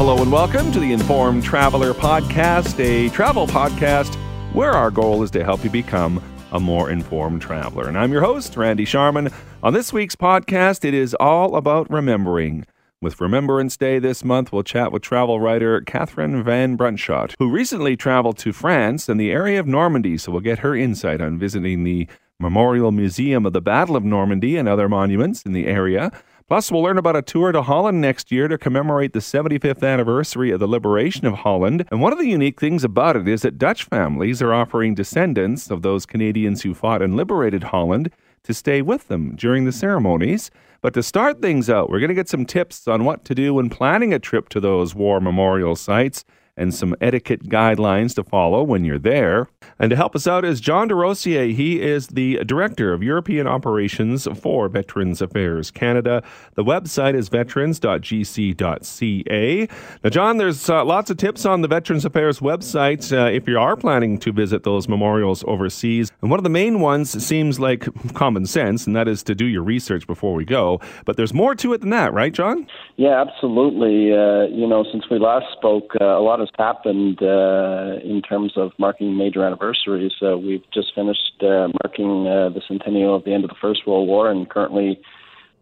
hello, and welcome to the Informed Traveler Podcast, a travel podcast where our goal is to help you become a more informed traveler. And I'm your host, Randy Sharman. On this week's podcast, it is all about remembering. With Remembrance Day this month, we'll chat with travel writer Catherine Van Brunschot, who recently traveled to France and the area of Normandy, so we'll get her insight on visiting the Memorial Museum of the Battle of Normandy and other monuments in the area. Plus, we'll learn about a tour to Holland next year to commemorate the 75th anniversary of the liberation of Holland. And one of the unique things about it is that Dutch families are offering descendants of those Canadians who fought and liberated Holland to stay with them during the ceremonies. But to start things out, we're going to get some tips on what to do when planning a trip to those war memorial sites and some etiquette guidelines to follow when you're there. And to help us out is John DeRosier. He is the Director of European Operations for Veterans Affairs Canada. The website is veterans.gc.ca. Now, John, there's uh, lots of tips on the Veterans Affairs website uh, if you are planning to visit those memorials overseas. And one of the main ones seems like common sense, and that is to do your research before we go. But there's more to it than that, right, John? Yeah, absolutely. Uh, you know, since we last spoke, uh, a lot happened uh, in terms of marking major anniversaries. Uh, we've just finished uh, marking uh, the centennial of the end of the First World War and currently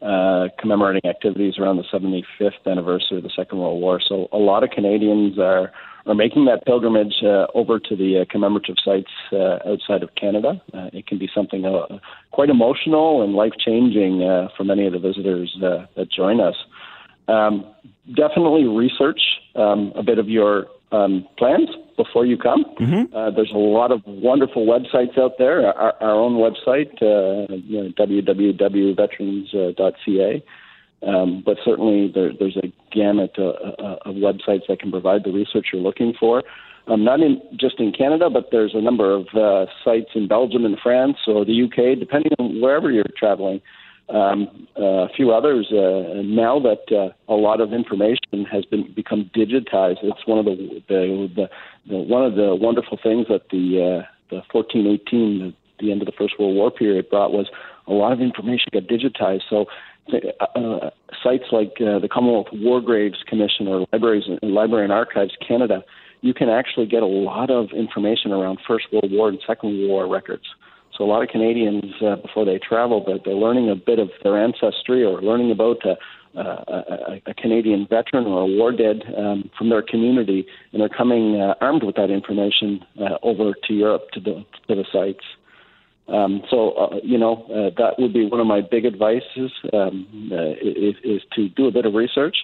uh, commemorating activities around the 75th anniversary of the Second World War. So a lot of Canadians are are making that pilgrimage over to the commemorative sites outside of Canada. It can be something quite emotional and life changing for many of the visitors that join us. Um, definitely research um, a bit of your um, plans before you come. Mm-hmm. Uh, there's a lot of wonderful websites out there. Our, our own website, uh, you know, www.veterans.ca. Um, but certainly there, there's a gamut uh, uh, of websites that can provide the research you're looking for. Um, not in just in Canada, but there's a number of uh, sites in Belgium and France or the UK, depending on wherever you're traveling um, uh, a few others. Uh, now that uh, a lot of information has been become digitized, it's one of the, the, the, the one of the wonderful things that the uh, the 1418, the, the end of the First World War period, brought was a lot of information got digitized. So. Uh, sites like uh, the Commonwealth War Graves Commission or Libraries and Library and Archives Canada, you can actually get a lot of information around First World War and Second World War records. So a lot of Canadians, uh, before they travel, but they're learning a bit of their ancestry or learning about uh, a, a Canadian veteran or a war dead um, from their community, and they're coming uh, armed with that information uh, over to Europe to the to the sites. Um, so uh, you know uh, that would be one of my big advices um, uh, is, is to do a bit of research.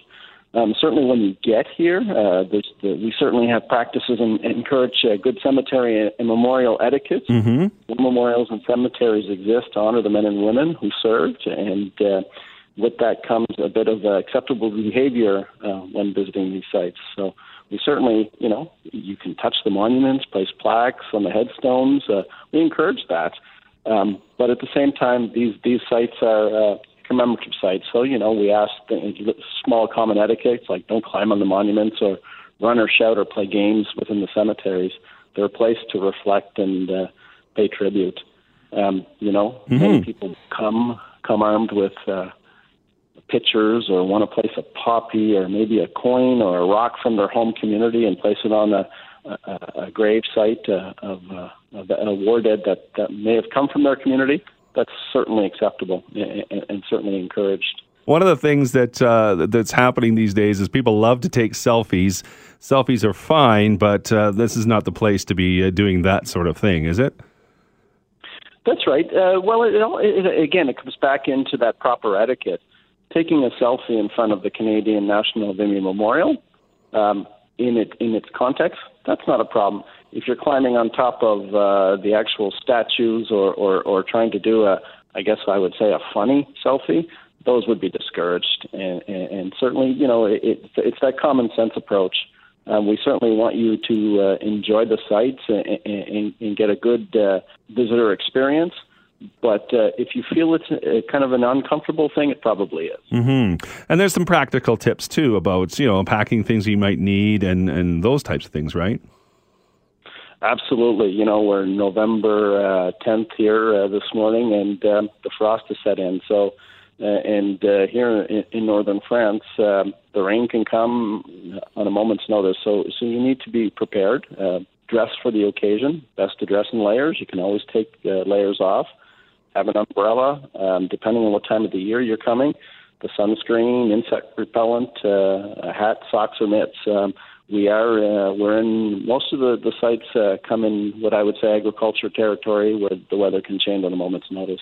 Um, certainly, when you get here, uh, the, we certainly have practices and, and encourage uh, good cemetery and, memorial etiquette. Mm-hmm. Memorials and cemeteries exist to honor the men and women who served, and uh, with that comes a bit of uh, acceptable behavior uh, when visiting these sites. So we certainly, you know, you can touch the monuments, place plaques on the headstones. Uh, we encourage that. Um, but at the same time, these these sites are uh, commemorative sites. So, you know, we ask small common etiquettes like don't climb on the monuments or run or shout or play games within the cemeteries. They're a place to reflect and uh, pay tribute. Um, you know, mm-hmm. many people come come armed with uh, pictures or want to place a poppy or maybe a coin or a rock from their home community and place it on a, a, a grave site uh, of, uh, of a war dead that, that may have come from their community that's certainly acceptable and, and certainly encouraged. One of the things that uh, that's happening these days is people love to take selfies. Selfies are fine, but uh, this is not the place to be uh, doing that sort of thing, is it? That's right. Uh, well, it, it, again, it comes back into that proper etiquette. Taking a selfie in front of the Canadian National Vimy Memorial, um, in it in its context, that's not a problem if you're climbing on top of uh, the actual statues or, or, or trying to do a, I guess I would say a funny selfie, those would be discouraged. And, and, and certainly, you know, it, it's that common sense approach. Um, we certainly want you to uh, enjoy the sites and, and, and get a good uh, visitor experience. But uh, if you feel it's a, kind of an uncomfortable thing, it probably is. Mm-hmm. And there's some practical tips too about you know packing things you might need and and those types of things, right? Absolutely. You know, we're November uh, 10th here uh, this morning, and um, the frost has set in. So Uh, and uh, here in, in northern France, um, the rain can come on a moment's notice. So, so you need to be prepared. Uh, dress for the occasion. Best to dress in layers. You can always take uh, layers off. Have an umbrella, um, depending on what time of the year you're coming. The sunscreen, insect repellent, uh, a hat, socks, or mitts. Um, we are uh, we're in most of the the sites uh, come in what I would say agriculture territory where the weather can change on a moment's notice.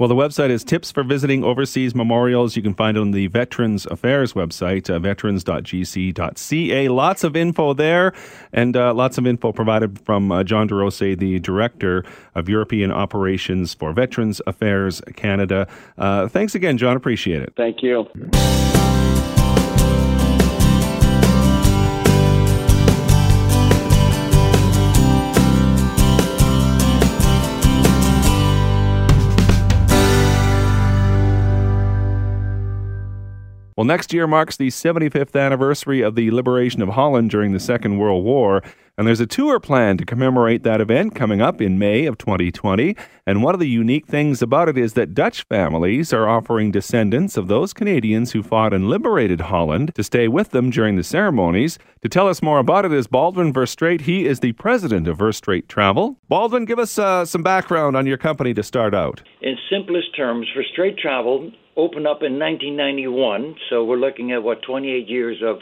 Well, the website is Tips for Visiting Overseas Memorials. You can find it on the Veterans Affairs website, uh, veterans.gc.ca. Lots of info there, and uh, lots of info provided from uh, John DeRose, the Director of European Operations for Veterans Affairs Canada. Uh, thanks again, John. Appreciate it. Thank you. Well, next year marks the 75th anniversary of the liberation of Holland during the Second World War, and there's a tour planned to commemorate that event coming up in May of 2020. And one of the unique things about it is that Dutch families are offering descendants of those Canadians who fought and liberated Holland to stay with them during the ceremonies. To tell us more about it is Baldwin Verstraete. He is the president of Verstraete Travel. Baldwin, give us uh, some background on your company to start out. In simplest terms, Verstraete Travel opened up in 1991, so we're looking at what 28 years of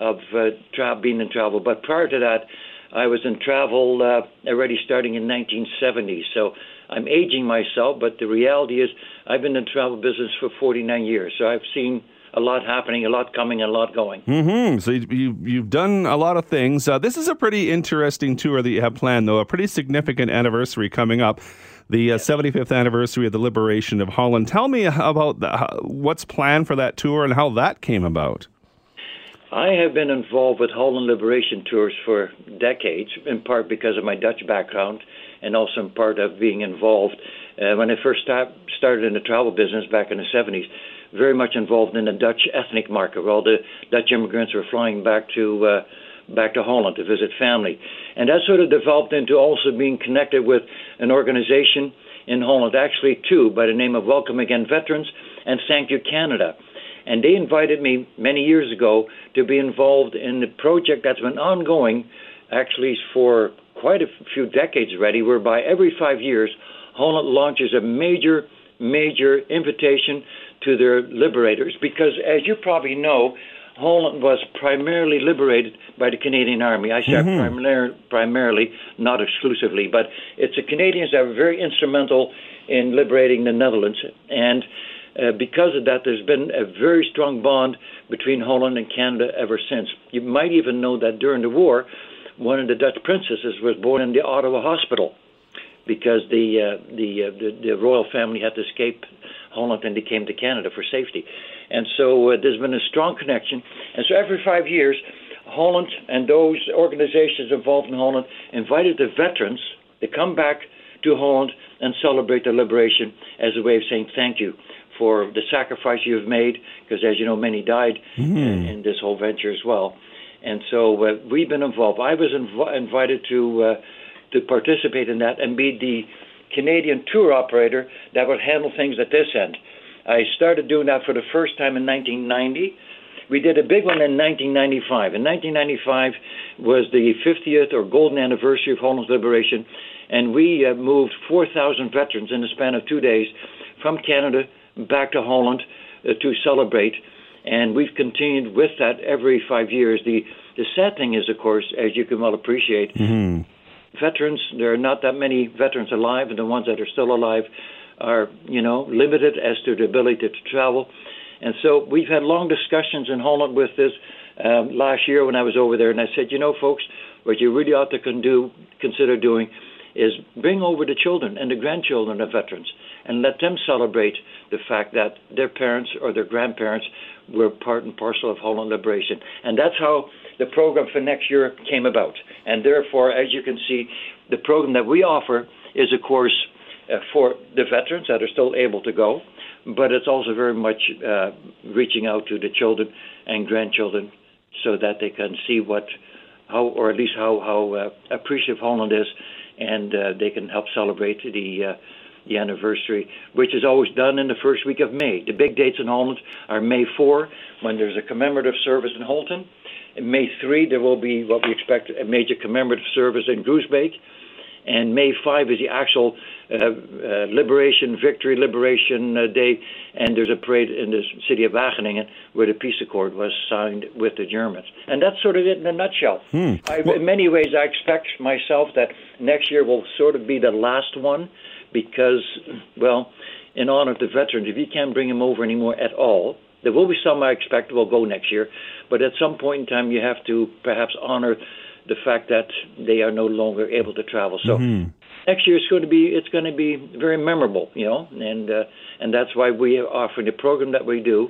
of uh, being in travel. But prior to that, I was in travel uh, already starting in 1970. So I'm aging myself, but the reality is I've been in travel business for 49 years. So I've seen a lot happening, a lot coming, and a lot going. Mm-hmm. So you, you've done a lot of things. Uh, this is a pretty interesting tour that you have planned, though. A pretty significant anniversary coming up the uh, 75th anniversary of the liberation of Holland. Tell me about the, what's planned for that tour and how that came about. I have been involved with Holland Liberation tours for decades, in part because of my Dutch background and also in part of being involved. Uh, when I first start, started in the travel business back in the 70s, very much involved in the Dutch ethnic market, where all the Dutch immigrants were flying back to uh, back to Holland to visit family. And that sort of developed into also being connected with an organization in Holland, actually two, by the name of Welcome Again Veterans and Thank You Canada. And they invited me many years ago to be involved in the project that's been ongoing actually for quite a few decades already, whereby every five years Holland launches a major, major invitation to their liberators. Because as you probably know, Holland was primarily liberated by the Canadian Army. I say mm-hmm. primarily, primarily, not exclusively, but it's the Canadians that were very instrumental in liberating the Netherlands. And uh, because of that, there's been a very strong bond between Holland and Canada ever since. You might even know that during the war, one of the Dutch princesses was born in the Ottawa hospital because the uh, the, uh, the the royal family had to escape Holland and they came to Canada for safety. And so uh, there's been a strong connection. And so every five years, Holland and those organizations involved in Holland invited the veterans to come back to Holland and celebrate the liberation as a way of saying thank you for the sacrifice you've made, because as you know, many died mm. in, in, this whole venture as well. And so uh, we've been involved. I was inv- invited to uh, to participate in that and be the Canadian tour operator that would handle things at this end. I started doing that for the first time in 1990. We did a big one in 1995. In 1995 was the 50th or golden anniversary of Holland's liberation, and we uh, moved 4,000 veterans in the span of two days from Canada back to Holland uh, to celebrate. And we've continued with that every five years. The the sad thing is, of course, as you can well appreciate, mm-hmm veterans, there are not that many veterans alive, and the ones that are still alive are, you know, limited as to the ability to travel. And so we've had long discussions in Holland with this um, last year when I was over there, and I said, you know, folks, what you really ought to do, consider doing is bring over the children and the grandchildren of veterans and let them celebrate the fact that their parents or their grandparents were part and parcel of Holland liberation. And that's how the program for next year came about. And therefore, as you can see, the program that we offer is, of course, for the veterans that are still able to go, but it's also very much uh, reaching out to the children and grandchildren so that they can see what, how, or at least how how uh, appreciative Holland is, and uh, they can help celebrate the uh, the anniversary, which is always done in the first week of May. The big dates in Holland are May 4, when there's a commemorative service in Holten. In May 3, there will be what we expect a major commemorative service in Groesbeek. And May 5 is the actual uh, uh, Liberation, Victory Liberation uh, Day, and there's a parade in the city of Wageningen where the peace accord was signed with the Germans. And that's sort of it in a nutshell. Hmm. I, in many ways, I expect myself that next year will sort of be the last one because, well, in honor of the veterans, if you can't bring them over anymore at all, there will be some I expect will go next year, but at some point in time, you have to perhaps honor the fact that they are no longer able to travel. So mm-hmm. next year is going to be it's going to be very memorable, you know, and uh, and that's why we are offering the program that we do,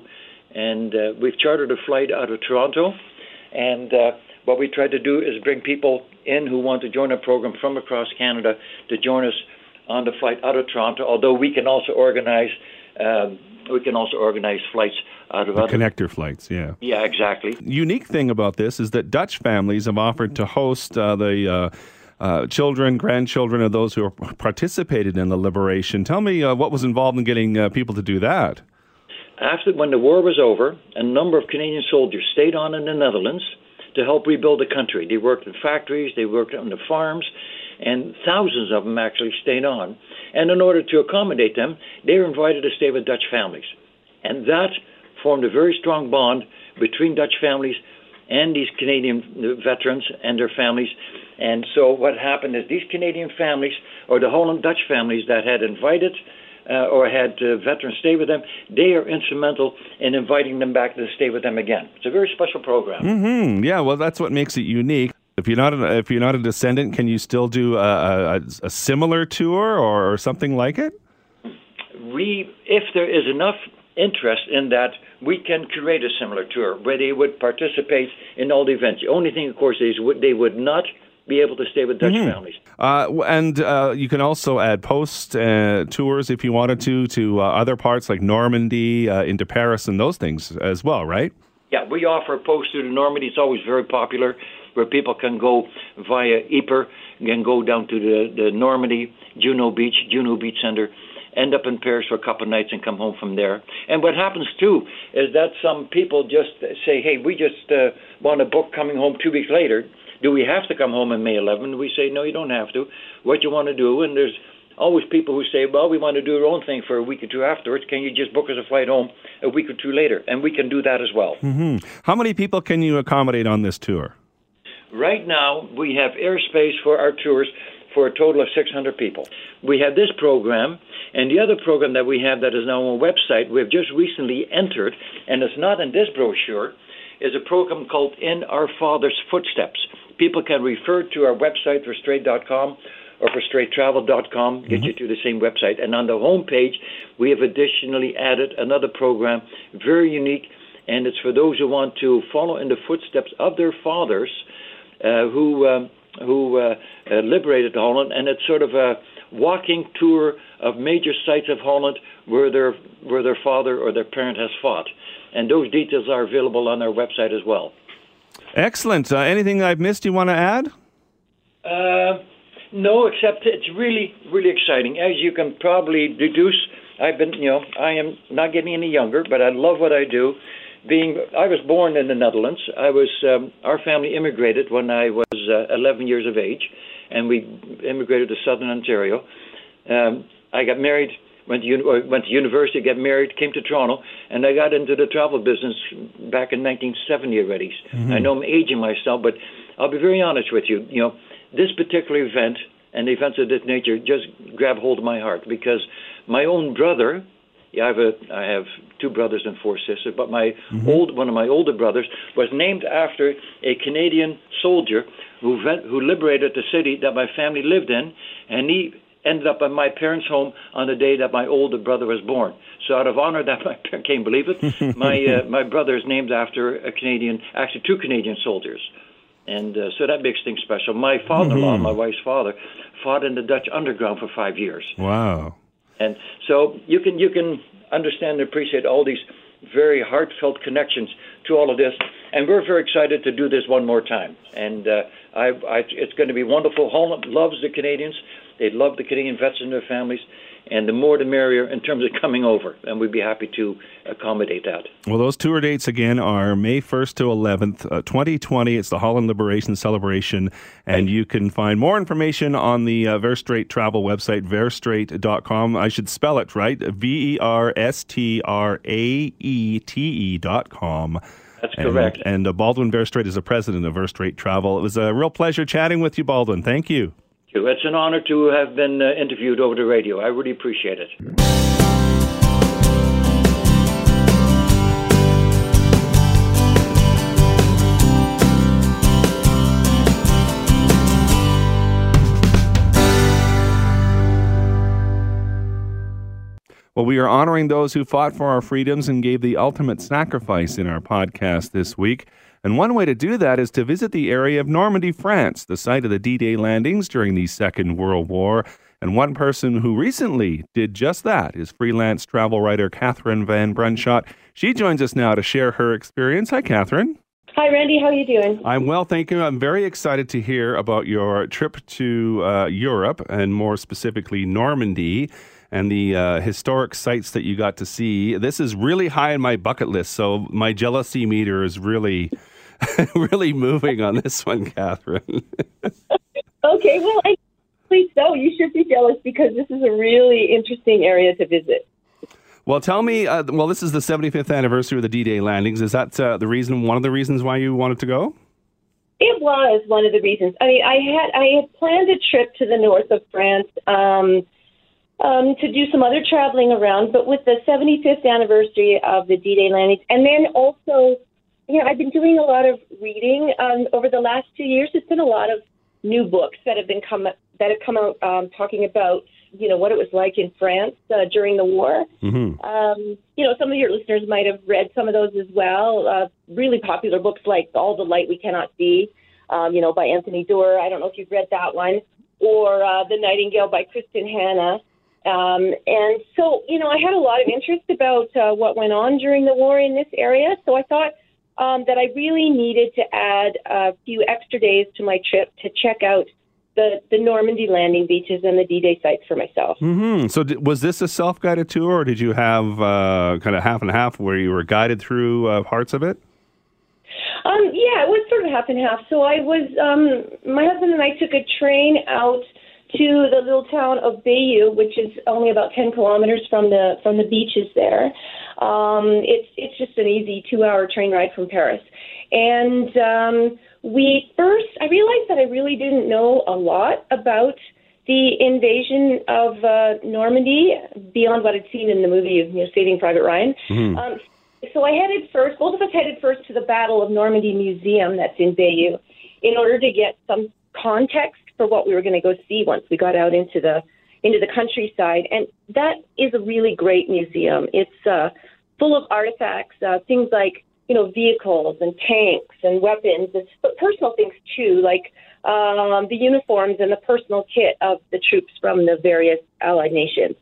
and uh, we've chartered a flight out of Toronto, and uh, what we try to do is bring people in who want to join our program from across Canada to join us on the flight out of Toronto. Although we can also organize. Um, we can also organize flights out of the other connector flights. Yeah. Yeah, exactly. Unique thing about this is that Dutch families have offered to host uh, the. Uh, uh, children, grandchildren of those who participated in the liberation. Tell me uh, what was involved in getting uh, people to do that. After when the war was over, a number of Canadian soldiers stayed on in the Netherlands to help rebuild the country. They worked in factories, they worked on the farms, and thousands of them actually stayed on. And in order to accommodate them, they were invited to stay with Dutch families. And that formed a very strong bond between Dutch families and these Canadian veterans and their families. And so what happened is these Canadian families, or the Holland Dutch families that had invited uh, or had uh, veterans stay with them, they are instrumental in inviting them back to stay with them again. It's a very special program. Mm-hmm. Yeah, well, that's what makes it unique. If you're not a, if you're not a descendant, can you still do a, a, a similar tour or, or something like it? We, if there is enough interest in that, we can create a similar tour where they would participate in all the events. The only thing, of course, is they would not be able to stay with Dutch mm-hmm. families. Uh, and uh, you can also add post uh, tours if you wanted to to uh, other parts like Normandy, uh, into Paris, and those things as well, right? Yeah, we offer a post to Normandy. It's always very popular where people can go via Ypres can go down to the, the Normandy, Juno Beach, Juno Beach Center, end up in Paris for a couple of nights and come home from there. And what happens too is that some people just say, "Hey, we just uh, want a book coming home two weeks later. Do we have to come home on May 11?" We say, "No, you don't have to. What you want to do?" And there's always people who say, "Well, we want to do our own thing for a week or two afterwards. Can you just book us a flight home a week or two later?" And we can do that as well. Mm-hmm. How many people can you accommodate on this tour? Right now, we have airspace for our tours for a total of 600 people. We have this program, and the other program that we have that is now on our website, we've just recently entered, and it's not in this brochure, is a program called In Our Father's Footsteps. People can refer to our website verstraete.com or verstraetetravel.com, get mm-hmm. you to the same website. And on the home page, we have additionally added another program, very unique, and it's for those who want to follow in the footsteps of their fathers uh, who. Um, who uh, uh, liberated Holland, and it's sort of a walking tour of major sites of Holland where their where their father or their parent has fought, and those details are available on our website as well. Excellent. Uh, anything I've missed you want to add? Uh, no, except it's really really exciting. As you can probably deduce, I've been you know I am not getting any younger, but I love what I do being I was born in the Netherlands. I was um, our family immigrated when I was uh, 11 years of age, and we immigrated to Southern Ontario. Um, I got married, went to uni- went to university, got married, came to Toronto, and I got into the travel business back in 1970 already. Mm-hmm. I know I'm aging myself, but I'll be very honest with you. You know, this particular event and events of this nature just grab hold of my heart because my own brother I have a I have two brothers and four sisters, but my mm-hmm. old one of my older brothers was named after a Canadian soldier who who liberated the city that my family lived in, and he ended up at my parents' home on the day that my older brother was born. So out of honor that my parents can't believe it, my uh, my brother is named after a Canadian, actually two Canadian soldiers. And uh, so that makes things special. My father-in-law, mm-hmm. my wife's father, fought in the Dutch underground for five years. Wow. And so you can you can understand and appreciate all these very heartfelt connections to all of this. And we're very excited to do this one more time. And uh, I, I, it's going to be wonderful. Holland loves the Canadians. They love the Canadian vets and their families. And the more the merrier in terms of coming over, and we'd be happy to accommodate that. Well, those tour dates again are May 1st to 11th, uh, 2020. It's the Holland Liberation Celebration, and you can find more information on the uh, Verstraete travel website, verstraete.com. I should spell it right V E R S T R A E T E.com. That's correct. And, and uh, Baldwin Verstraete is the president of Verstraete Travel. It was a real pleasure chatting with you, Baldwin. Thank you. It's an honor to have been uh, interviewed over the radio. I really appreciate it. Well, we are honoring those who fought for our freedoms and gave the ultimate sacrifice in our podcast this week. And one way to do that is to visit the area of Normandy, France, the site of the D Day landings during the Second World War. And one person who recently did just that is freelance travel writer Catherine Van Brunschot. She joins us now to share her experience. Hi, Catherine. Hi, Randy. How are you doing? I'm well, thank you. I'm very excited to hear about your trip to uh, Europe and more specifically Normandy and the uh, historic sites that you got to see. This is really high on my bucket list, so my jealousy meter is really really moving on this one, Catherine. okay, well, I think so. You should be jealous because this is a really interesting area to visit. Well, tell me. Uh, well, this is the 75th anniversary of the D-Day landings. Is that uh, the reason? One of the reasons why you wanted to go? It was one of the reasons. I mean, I had I had planned a trip to the north of France um, um, to do some other traveling around, but with the 75th anniversary of the D-Day landings, and then also yeah, I've been doing a lot of reading um, over the last two years. There's been a lot of new books that have been come that have come out um, talking about you know what it was like in France uh, during the war. Mm-hmm. Um, you know, some of your listeners might have read some of those as well. Uh, really popular books like All the Light We Cannot See, um, you know, by Anthony Doerr. I don't know if you've read that one, or uh, The Nightingale by Kristin Hannah. Um, and so, you know, I had a lot of interest about uh, what went on during the war in this area. So I thought um, that I really needed to add a few extra days to my trip to check out the, the Normandy landing beaches and the D-Day sites for myself. Mm-hmm. So, was this a self-guided tour, or did you have uh, kind of half and half where you were guided through uh, parts of it? Um, yeah, it was sort of half and half. So I was, um, my husband and I took a train out to the little town of Bayeux, which is only about 10 kilometers from the from the beaches there. Um, it's it's just an easy two-hour train ride from Paris, and um, we first I realized that I really didn't know a lot about the invasion of uh, Normandy beyond what I'd seen in the movie, you know, Saving Private Ryan. Mm-hmm. Um, so I headed first. Both of us headed first to the Battle of Normandy Museum that's in Bayeux, in order to get some context for what we were going to go see once we got out into the into the countryside. And that is a really great museum. It's uh, full of artifacts, uh, things like you know vehicles and tanks and weapons, but personal things too, like um, the uniforms and the personal kit of the troops from the various Allied nations.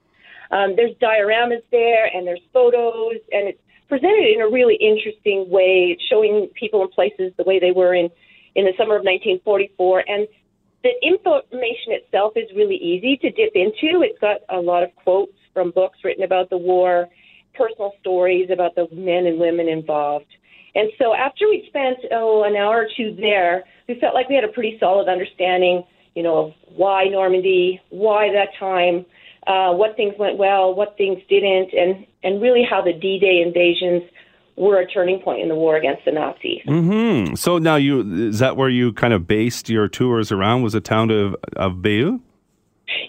Um, there's dioramas there, and there's photos, and it's presented in a really interesting way, showing people and places the way they were in in the summer of 1944, and the information itself is really easy to dip into. It's got a lot of quotes from books written about the war, personal stories about the men and women involved. And so after we spent oh an hour or two there, we felt like we had a pretty solid understanding, you know, of why Normandy, why that time, uh, what things went well, what things didn't, and and really how the D-Day invasions were a turning point in the war against the Nazis. Mm-hmm. So now you is that where you kind of based your tours around? Was the town of of Bayeux?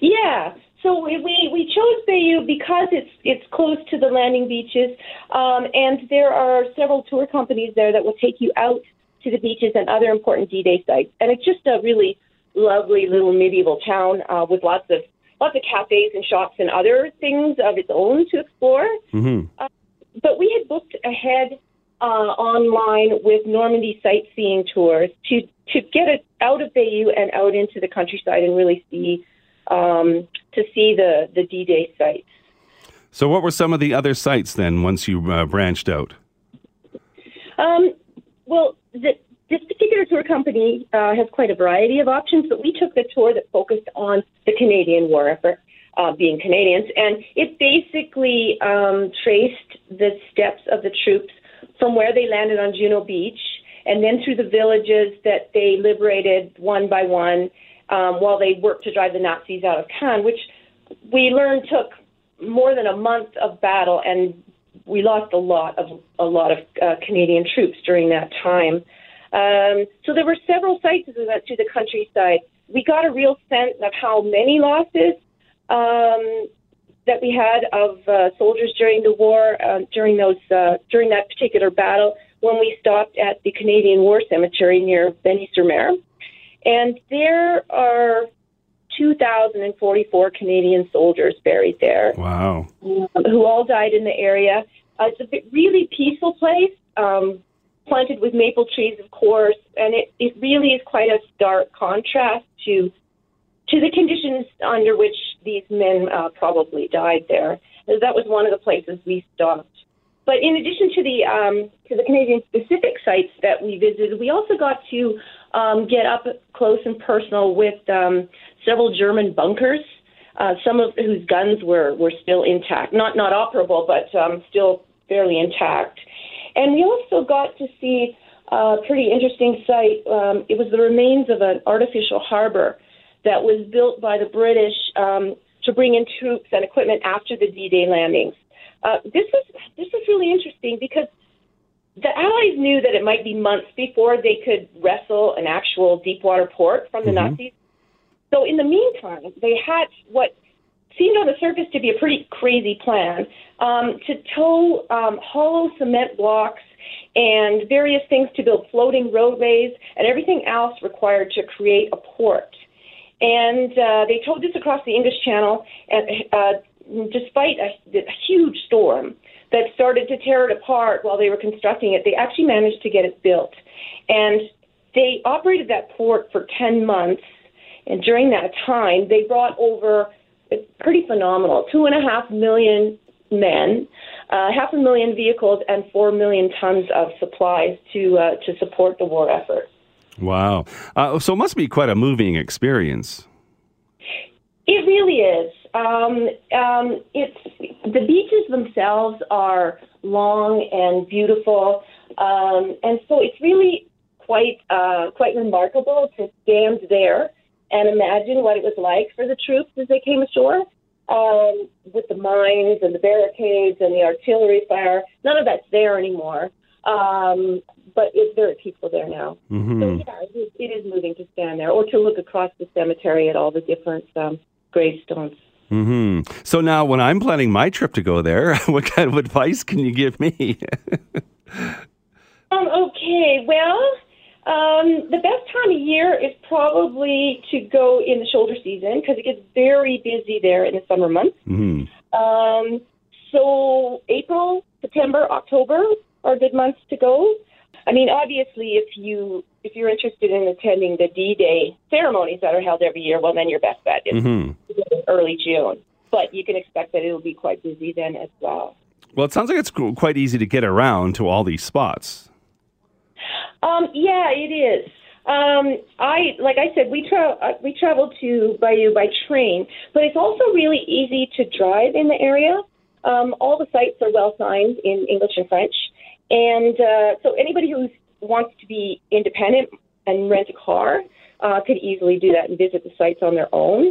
Yeah. So we we chose Bayeux because it's it's close to the landing beaches, um, and there are several tour companies there that will take you out to the beaches and other important D-Day sites. And it's just a really lovely little medieval town uh, with lots of lots of cafes and shops and other things of its own to explore. Mm-hmm. Uh, but we had booked ahead uh, online with Normandy sightseeing tours to to get it out of Bayeux and out into the countryside and really see um, to see the the D-Day sites. So, what were some of the other sites then once you uh, branched out? Um, well, the, this particular tour company uh, has quite a variety of options, but we took the tour that focused on the Canadian War effort. Uh, being Canadians. And it basically um, traced the steps of the troops from where they landed on Juno Beach and then through the villages that they liberated one by one um, while they worked to drive the Nazis out of Caen, which we learned took more than a month of battle, and we lost a lot of a lot of uh, Canadian troops during that time. Um, so there were several sites as we went through the countryside. We got a real sense of how many losses um, that we had of uh, soldiers during the war, uh, during those uh, during that particular battle, when we stopped at the Canadian War Cemetery near Bény-sur-Mer, and there are 2,044 Canadian soldiers buried there. Wow! Um, who all died in the area. Uh, it's a really peaceful place. Um, planted with maple trees, of course, and it, it really is quite a stark contrast to to the conditions under which these men uh, probably died there. That was one of the places we stopped. But in addition to the um, to the Canadian specific sites that we visited, we also got to um, get up close and personal with um, several German bunkers, uh, some of whose guns were, were still intact, not not operable, but um, still fairly intact. And we also got to see a pretty interesting site. Um, it was the remains of an artificial harbor that was built by the British um, to bring in troops and equipment after the D-Day landings. Uh, this was this was really interesting because the Allies knew that it might be months before they could wrestle an actual deep water port from the mm-hmm. Nazis. So in the meantime, they had what seemed on the surface to be a pretty crazy plan um, to tow um, hollow cement blocks and various things to build floating roadways and everything else required to create a port. And uh, they towed this across the English Channel, and uh, despite a, a huge storm that started to tear it apart while they were constructing it, they actually managed to get it built. And they operated that port for 10 months. And during that time, they brought over pretty phenomenal. Two and a half million men, uh, half a million vehicles, and four million tons of supplies to uh, to support the war effort. Wow! Uh, so it must be quite a moving experience. It really is. Um, um, it's the beaches themselves are long and beautiful, um, and so it's really quite uh, quite remarkable to stand there and imagine what it was like for the troops as they came ashore um, with the mines and the barricades and the artillery fire. None of that's there anymore. Um, but it's very peaceful there now. Mm-hmm. So yeah, it is, it is moving to stand there or to look across the cemetery at all the different um, gravestones. Mm-hmm. So now, when I'm planning my trip to go there, what kind of advice can you give me? um, okay, well, um, the best time of year is probably to go in the shoulder season because it gets very busy there in the summer months. Mm-hmm. Um, so April, September, October are good months to go. I mean, obviously, if you if you're interested in attending the D-Day ceremonies that are held every year, well, then your best bet is mm-hmm. early June. But you can expect that it'll be quite busy then as well. Well, it sounds like it's quite easy to get around to all these spots. Um, yeah, it is. Um, I like I said, we tra- uh, we travel to Bayeux by train, but it's also really easy to drive in the area. Um, all the sites are well signed in English and French, and uh, so anybody who wants to be independent and rent a car uh, could easily do that and visit the sites on their own.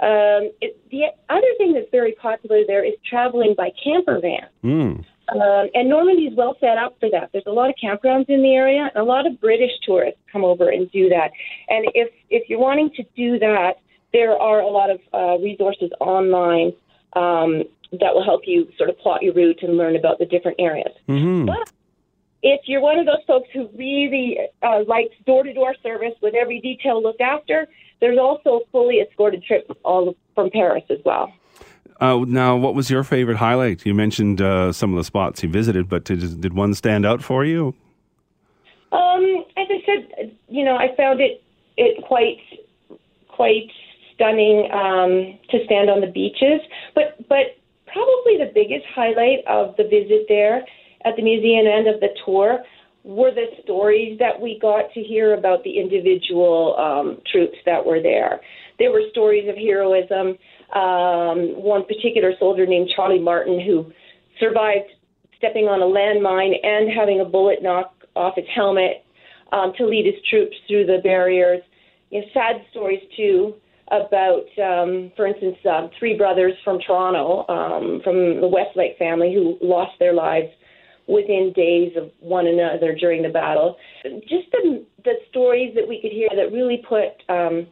Um, it, the other thing that's very popular there is traveling by camper van. Mm. Um, and Normandy is well set up for that. There's a lot of campgrounds in the area, and a lot of British tourists come over and do that. And if if you're wanting to do that, there are a lot of uh, resources online um, that will help you sort of plot your route and learn about the different areas. Mm-hmm. But if you're one of those folks who really uh, likes door to door service with every detail looked after, there's also fully escorted trips all from Paris as well. Uh, now, what was your favorite highlight? You mentioned uh, some of the spots you visited, but did, did one stand out for you? Um, as I said, you know, I found it it quite quite stunning um, to stand on the beaches. But but probably the biggest highlight of the visit there at the museum end of the tour were the stories that we got to hear about the individual um, troops that were there. There were stories of heroism um, one particular soldier named Charlie Martin who survived stepping on a landmine and having a bullet knock off his helmet um, to lead his troops through the barriers. You know, sad stories too about, um, for instance, uh, three brothers from Toronto, um, from the Westlake family, who lost their lives within days of one another during the battle. Just the, the stories that we could hear that really put um,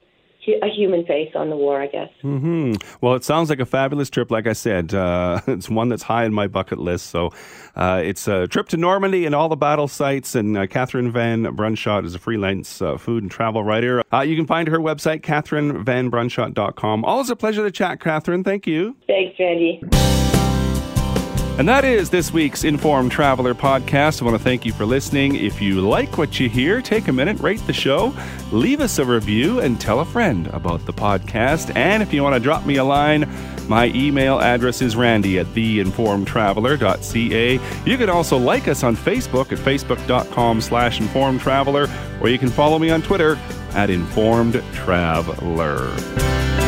a human face on the war, I guess. Mm-hmm. Well, it sounds like a fabulous trip. Like I said, uh, it's one that's high on my bucket list. So uh, it's a trip to Normandy and all the battle sites. And uh, Catherine Van Brunschot is a freelance uh, food and travel writer. Uh, you can find her website, catherinevanbrunschot.com. Always a pleasure to chat, Catherine. Thank you. Thanks, Randy. And that is this week's Informed Traveler podcast. I want to thank you for listening. If you like what you hear, take a minute, rate the show, leave us a review, and tell a friend about the podcast. And if you want to drop me a line, my email address is randy at theinformedtraveler.ca. You can also like us on Facebook at facebook.com slash informedtraveler, or you can follow me on Twitter at informedtraveler.